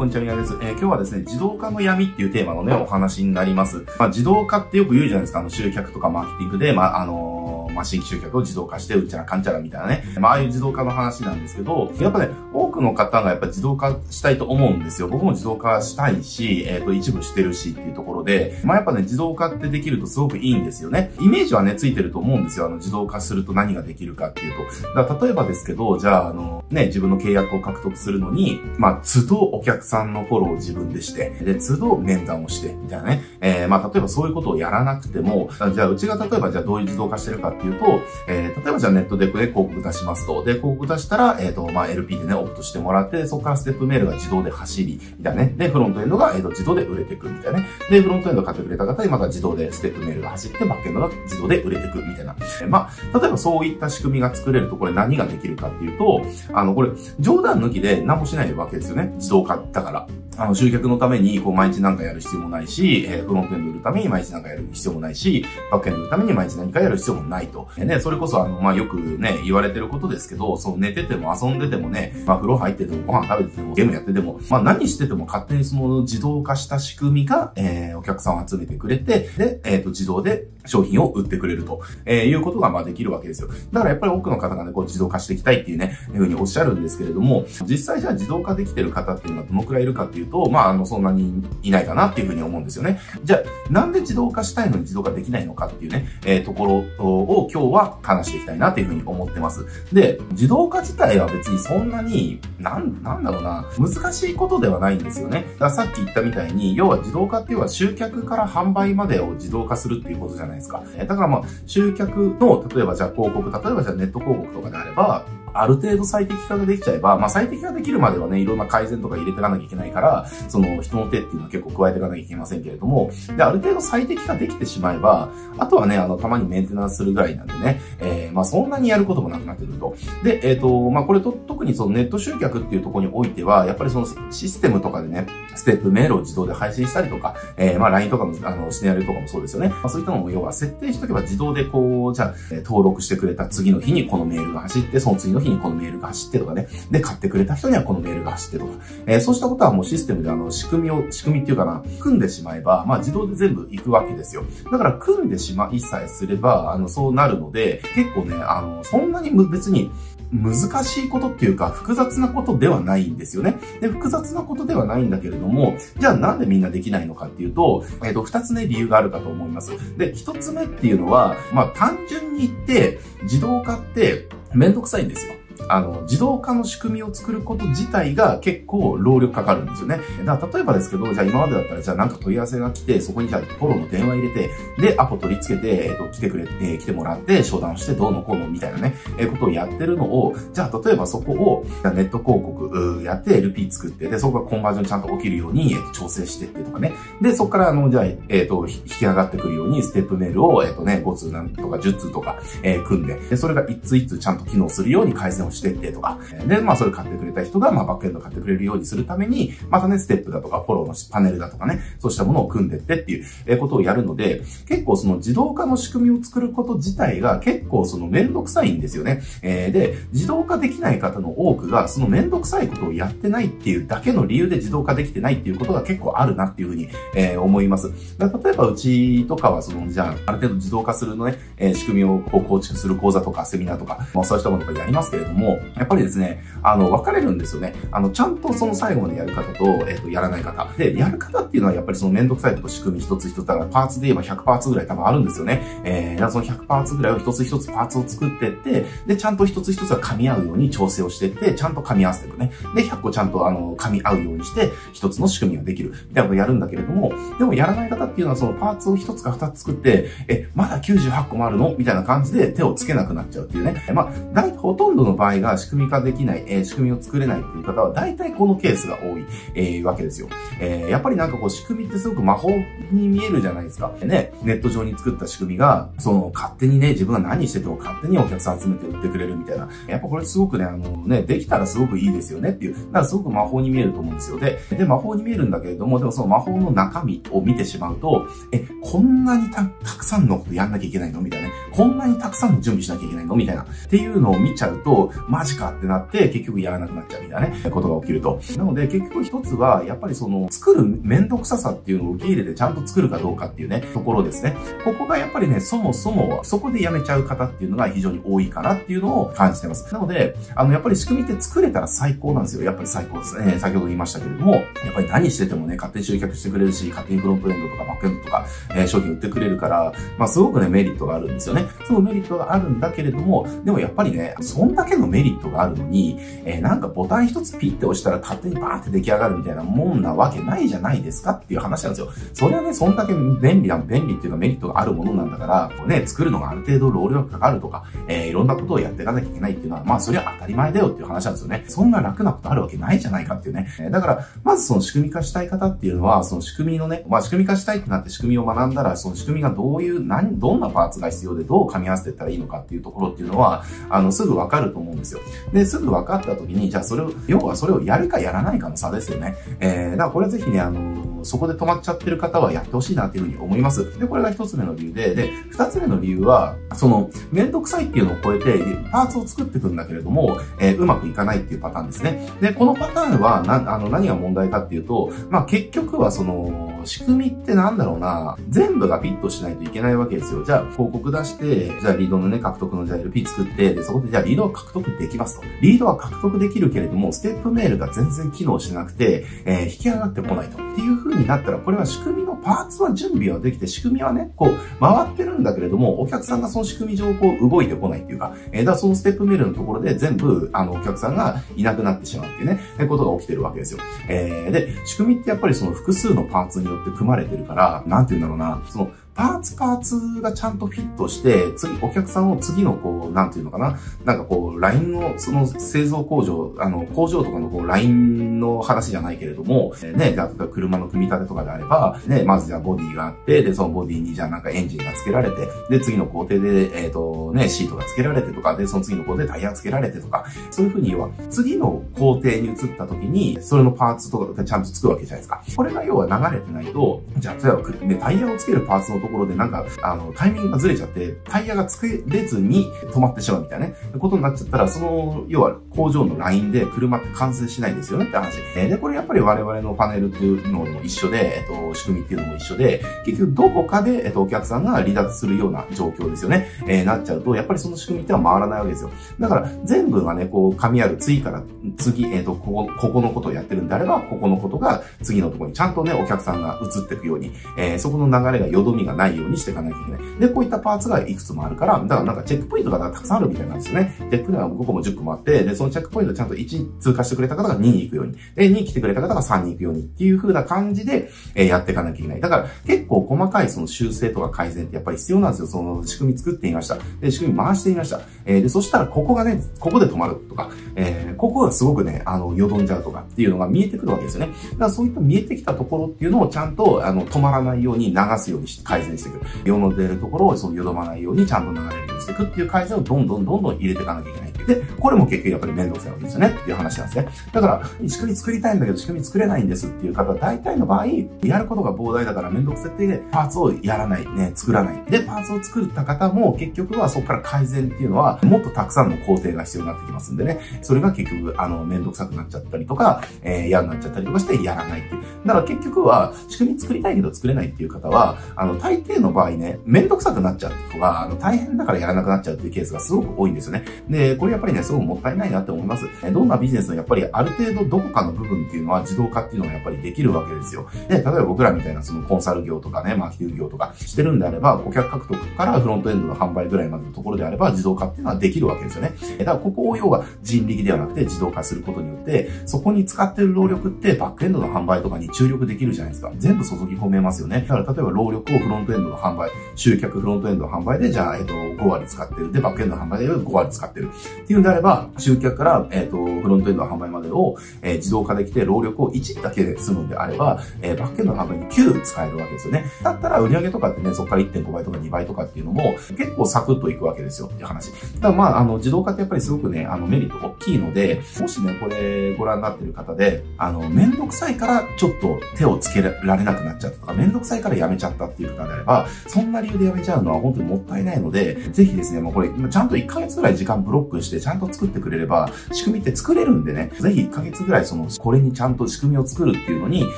こんにちは、みなです。えー、今日はですね、自動化の闇っていうテーマのね、お話になります。まあ、自動化ってよく言うじゃないですか、あの、集客とかマーケティングで、まあ、あのーまあ、新規集客を自動化して、うちゃらかんちゃらみたいなね。まあ、ああいう自動化の話なんですけど、やっぱね、多くの方がやっぱ自動化したいと思うんですよ。僕も自動化したいし、えっ、ー、と、一部してるしっていうところで、まあ、やっぱね、自動化ってできるとすごくいいんですよね。イメージはね、ついてると思うんですよ。あの、自動化すると何ができるかっていうと。だから例えばですけど、じゃあ、あの、ね、自分の契約を獲得するのに、まあ、都度お客さんのフォローを自分でして、で、都度面談をして、みたいなね。えー、まあ、例えばそういうことをやらなくても、じゃあ、うちが例えばじゃあどういう自動化してるかっていうと、えー例えばじゃあネットで広告出しますと。で、広告出したら、えっ、ー、と、まあ、LP でね、オプトしてしてもらって、そこからステップメールが自動で走り、みたいなね。で、フロントエンドが、えっ、と、自動で売れていく、みたいなね。で、フロントエンド買ってくれた方にまた自動でステップメールが走って、バックエンドが自動で売れていく、みたいな。まあ、例えばそういった仕組みが作れると、これ何ができるかっていうと、あの、これ、冗談抜きで何もしないわけですよね。自動化だから。あの、集客のために、こう、毎日何かやる必要もないし、えー、フロントエンド売るために毎日何かやる必要もないし、バックエンド売るために毎日何かやる必要もないと。えー、ね、それこそ、あの、まあ、よくね、言われてることですけど、そう、寝てても遊んでてもね、まあ、呂入っててもご飯食べててもゲームやってても、まあ、何してても勝手にその自動化した仕組みが、えー、お客さんを集めてくれて、で、えっ、ー、と、自動で商品を売ってくれると、えー、いうことが、まあ、できるわけですよ。だからやっぱり多くの方がね、こう、自動化していきたいっていうね、いうふうにおっしゃるんですけれども、実際じゃあ自動化できてる方っていうのはどのくらいいるかっていうと、まあ、あの、そんなにいないかなっていうふうに思うんですよね。じゃあ、なんで自動化したいのに自動化できないのかっていうね、えー、ところを今日は話していきたいなっていうふうに思ってます。で、自動化自体は別にそんなに、なん、なんだろうな、難しいことではないんですよね。だからさっき言ったみたいに、要は自動化っていうのは集客から販売までを自動化するっていうことじゃないですか。だからまあ、集客の、例えばじゃあ広告、例えばじゃあネット広告とかであれば、ある程度最適化ができちゃえば、まあ最適化できるまではね、いろんな改善とか入れていかなきゃいけないから、その人の手っていうのは結構加えていかなきゃいけませんけれども、で、ある程度最適化できてしまえば、あとはね、あの、たまにメンテナンスするぐらいなんでね、えー、まあそんなにやることもなくなってくると。で、えっ、ー、と、まあこれと、特にそのネット集客っていうところにおいては、やっぱりそのシステムとかでね、ステップメールを自動で配信したりとか、えー、まあ LINE とかの、あの、シナリオとかもそうですよね。まあそういったのも要は設定しとけば自動でこう、じゃあ、登録してくれた次の日にこのメールが走って、その次の日にこのメールが走って、とかね。で、買ってくれた人にはこのメールが走ってとか。えー、そうしたことはもうシステムであの、仕組みを、仕組みっていうかな、組んでしまえば、まあ自動で全部行くわけですよ。だから組んでしまいさえすれば、あの、そうなるので、結構ね、あの、そんなに別に、難しいことっていうか、複雑なことではないんですよね。で、複雑なことではないんだけれども、じゃあなんでみんなできないのかっていうと、えっ、ー、と、二つね、理由があるかと思います。で、一つ目っていうのは、まあ、単純に言って、自動化ってめんどくさいんですよ。あの、自動化の仕組みを作ること自体が結構労力かかるんですよね。だから例えばですけど、じゃあ今までだったら、じゃあなんか問い合わせが来て、そこにじゃあフォローの電話入れて、で、アポ取り付けて、えっ、と、来てくれ、えー、来てもらって、商談してどうのこうのみたいなね、えー、ことをやってるのを、じゃあ例えばそこを、ネット広告やって LP 作って、で、そこがコンバージョンちゃんと起きるように、えー、調整してってとかね。で、そこからあの、じゃあ、えっ、ー、と、引き上がってくるように、ステップメールを、えっ、ー、とね、5通なんとか10通とか、えー、組んで、で、それが1通1通ちゃんと機能するように改善をしてってとか、で、まあそれ買ってくれた人が、まあバックエンド買ってくれるようにするために、またね、ステップだとかフォローのパネルだとかね、そうしたものを組んでってっていうえことをやるので、結構その自動化の仕組みを作ること自体が結構そのめんどくさいんですよね。えー、で、自動化できない方の多くが、そのめんどくさいことをやってないっていうだけの理由で自動化できてないっていうことが結構あるなっていうふうに、えー、思います。例えばうちとかはその、じゃあ、ある程度自動化するのね、えー、仕組みをこう構築する講座とかセミナーとか、まあそうしたものとかやりますけれども、やっぱりですね、あの、分かれるんですよね。あの、ちゃんとその最後までやる方と、えっ、ー、と、やらない方。で、やる方っていうのはやっぱりそのめんどくさいとこ仕組み一つ一つだから、パーツで言えば100パーツぐらい多分あるんですよね。えー、その100パーツぐらいを一つ一つパーツを作ってって、で、ちゃんと一つ一つが噛み合うように調整をしてって、ちゃんと噛み合わせていくね。で、100個ちゃんとあの、噛み合うようにして、一つの仕組みができる。みたいなことをやるんだけれども、でもやらない方っていうのはそのパーツを一つか二つ作って、え、まだ98個もあるの？みたいな感じで手をつけなくなっちゃうっていうね。まあ、大ほとんどの場合が仕組み化できない、えー、仕組みを作れないっていう方は、大体このケースが多い、えー、わけですよ。えー、やっぱりなんかこう仕組みってすごく魔法に見えるじゃないですか。ね、ネット上に作った仕組みが、その勝手にね、自分が何してても勝手にお客さん集めて売ってくれるみたいな。やっぱこれすごくね、あのね、できたらすごくいいですよねっていう。だからすごく魔法に見えると思うんですよ。で、で、魔法に見えるんだけれども、でもその魔法の中身を見てしまうと、え、こんなにたくさんのことやんなきゃいけないの？みたいなね。こんなにたくさんの準備しなきゃいけないの？みたいな。っていうのを見ちゃうと、マジかってなって結局やらなくなっちゃうみたいなね、ことが起きると。なので結局一つは、やっぱりその、作る面倒くささっていうのを受け入れてちゃんと作るかどうかっていうね、ところですね。ここがやっぱりね、そもそもそこでやめちゃう方っていうのが非常に多いかなっていうのを感じてます。なので、あの、やっぱり仕組みって作れたら最高なんですよ。やっぱり最高ですね。先ほど言いましたけれども、やっぱり何しててもね、勝手に集客してくれるし、勝手にフロントエンドとかバックエンドとか、えー、商品売ってくれるから、まあすごくね、メリットがあるんですよね。そのメリットがあるんだけれども、でもやっぱりね、そんだけのメリットがあるのに、えー、なんかボタン一つピッて押したら勝手にバーって出来上がるみたいなもんなわけないじゃないですかっていう話なんですよ。それはね、そんだけ便利な、便利っていうかメリットがあるものなんだから、こうね、作るのがある程度労力かかるとか、えー、いろんなことをやっていかなきゃいけないっていうのは、まあそれは当たり前だよっていう話なんですよね。そんな楽なことあるわけないじゃないかっていうね。だから、まずその仕組み化したい方っていうのは、その仕組みのね、まあ仕組み化したいってなって仕組みを学んだら、その仕組みがどういう、何、どんなパーツが必要でどう噛み合わせていったらいいのかっていうところっていうのは、あの、すぐわかると思うんですよ。で、すぐ分かった時に、じゃあそれを、要はそれをやるかやらないかの差ですよね。えー、だからこれはぜひね、あの、そこで止まっちゃってる方はやってほしいなっていうふうに思います。で、これが一つ目の理由で、で、二つ目の理由は、その、めんどくさいっていうのを超えて、パーツを作っていくんだけれども、えー、うまくいかないっていうパターンですね。で、このパターンは、な、あの、何が問題かっていうと、まあ、結局はその、仕組みってなんだろうな、全部がフィットしないといけないわけですよ。じゃあ、広告出して、じゃあリードのね、獲得のじゃあ LP 作って、で、そこでじゃあリードを獲得できますと。リードは獲得できるけれども、ステップメールが全然機能しなくて、えー、引き上がってこないと。っていう風になったら、これは仕組みのパーツは準備はできて、仕組みはね、こう、回ってるんだけれども、お客さんがその仕組み上こう動いてこないっていうか、えー、だそのステップメールのところで全部、あの、お客さんがいなくなってしまうっていうね、えことが起きてるわけですよ。えー、で、仕組みってやっぱりその複数のパーツによって組まれてるから、なんて言うんだろうな、その、パーツパーツがちゃんとフィットして、次、お客さんを次のこう、なんていうのかな、なんかこう、ラインの、その製造工場、あの、工場とかのこう、ラインの話じゃないけれども、ね、じゃあ、車の組み立てとかであれば、ね、まずじゃあボディがあって、で、そのボディにじゃあなんかエンジンが付けられて、で、次の工程で、えっ、ー、と、ね、シートが付けられてとか、で、その次の工程でタイヤ付けられてとか、そういうふうに要は、次の工程に移った時に、それのパーツとかがちゃんと付くわけじゃないですか。これが要は流れてないと、じゃあ、例えば、ね、タイヤを付けるパーツのところでなんか、あの、タイミングがずれちゃって、タイヤが付けれずに止まってしまうみたいなね、ことになっちゃったら、その、要は工場のラインで車って完成しないですよねって話。えで、これやっぱり我々のパネルっていうのも一緒で、えっと、仕組みっていうのも一緒で、結局どこかで、えっと、お客さんが離脱するような状況ですよね。えー、なっちゃうと、やっぱりその仕組みっては回らないわけですよ。だから、全部がね、こう、噛み合う、次から次、えっ、と、ここ、ここのことをやってるんであれば、ここのことが次のところにちゃんとね、お客さんが移っていくように、えー、そこの流れがよどみがないようにしていかなきゃいけない。で、こういったパーツがいくつもあるから、だからなんかチェックポイントがたくさんあるみたいなんですよね。チェックポイントが5個も10個もあって、で、そのチェックポイントちゃんと1通過してくれた方が2に行くように、で、2来てくれた方が3に行くようにっていう風な感じで、えー、やっていかなきゃいけない。だから結構細かいその修正とか改善ってやっぱり必要なんですよ。その仕組み作ってみました。で、仕組み回してみました。えー、で、そしたらここがね、ここで止まるとか、えー、ここがすごくね、あの、よどんじゃうとかっていうのが見えてくるわけですよね。だからそういった見えてきたところっていうのをちゃんと、あの、止まらないように流すようにして改善していく。世の出るところをその淀まないようにちゃんと流れるようにしていくっていう改善をどんどんどんどん入れていかなきゃいけない。で、これも結局やっぱり面倒くさいわけですよねっていう話なんですね。だから、仕組み作りたいんだけど仕組み作れないんですっていう方大体の場合、やることが膨大だから面倒くさってパーツをやらない、ね、作らない。で、パーツを作った方も結局はそこから改善っていうのはもっとたくさんの工程が必要になってきますんでね。それが結局、あの、面倒くさくなっちゃったりとか、えー、嫌になっちゃったりとかしてやらないっていう。だから結局は仕組み作りたいけど作れないっていう方は、あの、大抵の場合ね、面倒くさくなっちゃうとか、あの、大変だからやらなくなっちゃうっていうケースがすごく多いんですよね。で、これやっぱりね、すごくもったいないなって思います。どんなビジネスもやっぱりある程度どこかの部分っていうのは自動化っていうのがやっぱりできるわけですよ。で、例えば僕らみたいなそのコンサル業とかね、マーケティング業とかしてるんであれば、顧客獲得からフロントエンドの販売ぐらいまでのところであれば自動化っていうのはできるわけですよね。だからここを要は人力ではなくて自動化することによって、そこに使ってる労力ってバックエンドの販売とかに注力できるじゃないですか。全部注ぎ込めますよね。だから例えば労力をフロントエンドの販売、集客フロントエンドの販売で、じゃあ、えっと、5割使ってる。で、バックエンドの販売で5割使ってる。っていうんであれば、集客から、えっと、フロントエンドの販売までを、えー、自動化できて、労力を1だけで済むんであれば、えー、バックエンドの販売に9使えるわけですよね。だったら売上とかってね、そこから1.5倍とか2倍とかっていうのも、結構サクッといくわけですよっていう話。ただまあ、あの、自動化ってやっぱりすごくね、あの、メリット大きいので、もしね、これご覧になってる方で、あの、めんどくさいからちょっと手をつけられなくなっちゃったとか、めんどくさいからやめちゃったっていう方であれば、そんな理由でやめちゃうのは本当にもったいないので、ぜひですね、もうこれ、ちゃんと1ヶ月ぐらい時間ブロックしてしてちゃんと作ってくれれば、仕組みって作れるんでね、ぜひ1ヶ月ぐらいその、これにちゃんと仕組みを作るっていうのに、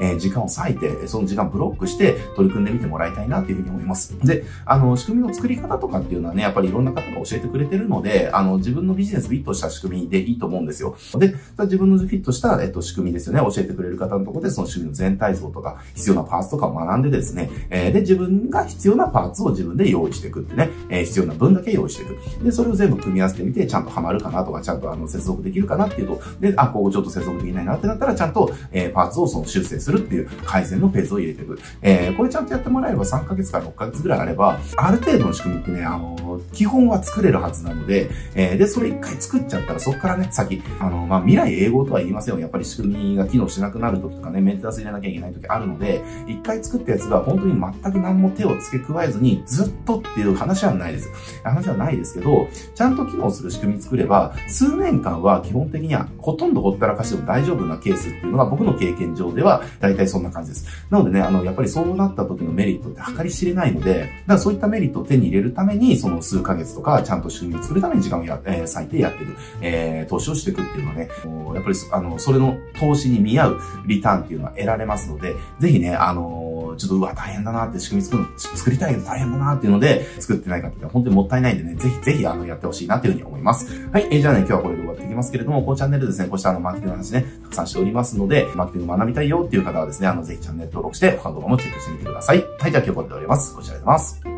えー、時間を割いて、その時間ブロックして取り組んでみてもらいたいなっていうふうに思います。で、あの、仕組みの作り方とかっていうのはね、やっぱりいろんな方が教えてくれてるので、あの、自分のビジネスフィットした仕組みでいいと思うんですよ。で、自分のフィットした、えっと、仕組みですよね、教えてくれる方のところで、その仕組みの全体像とか、必要なパーツとかを学んでですね、えー、で、自分が必要なパーツを自分で用意していくってね、えー、必要な分だけ用意していく。で、それを全部組み合わせてみて、ちゃんとハマるかなとか、ちゃんとあの、接続できるかなっていうと、で、あ、ここちょっと接続できないなってなったら、ちゃんと、えー、パーツをその修正するっていう改善のペースを入れていく。えー、これちゃんとやってもらえれば3ヶ月から6ヶ月ぐらいあれば、ある程度の仕組みってね、あの、基本は作れるはずなので、えー、で、それ一回作っちゃったら、そこからね、先、あの、まあ、未来英語とは言いませんよ。やっぱり仕組みが機能しなくなる時とかね、メンテナンス入れなきゃいけない時あるので、一回作ったやつが本当に全く何も手を付け加えずに、ずっとっていう話はないです。話はないですけど、ちゃんと機能する仕組み作れば、数年間は基本的にはほとんどほったらかしても大丈夫なケースっていうのが僕の経験上では大体そんな感じです。なのでね、あの、やっぱりそうなった時のメリットって計り知れないので、だからそういったメリットを手に入れるために、その数ヶ月とかちゃんと仕組みを作るために時間をや、えー、割いてやっていく、えー、投資をしていくっていうのはね、やっぱり、あの、それの投資に見合うリターンっていうのは得られますので、ぜひね、あのちょっとうわ、大変だなって仕組み作る作りたいけど大変だなっていうので、作ってない方って本当にもったいないんでね、ぜひぜひあの、やってほしいなっていうふうに思います。はい、えー、じゃあね、今日はこれで終わっていきますけれども、このチャンネルですね、こうしたあの、マーケティングの話ね、たくさんしておりますので、マーケティング学びたいよっていう方はですね、あの、ぜひチャンネル登録して、他の動画もチェックしてみてください。はい、じゃあ今日これで終わります。こちらでございます。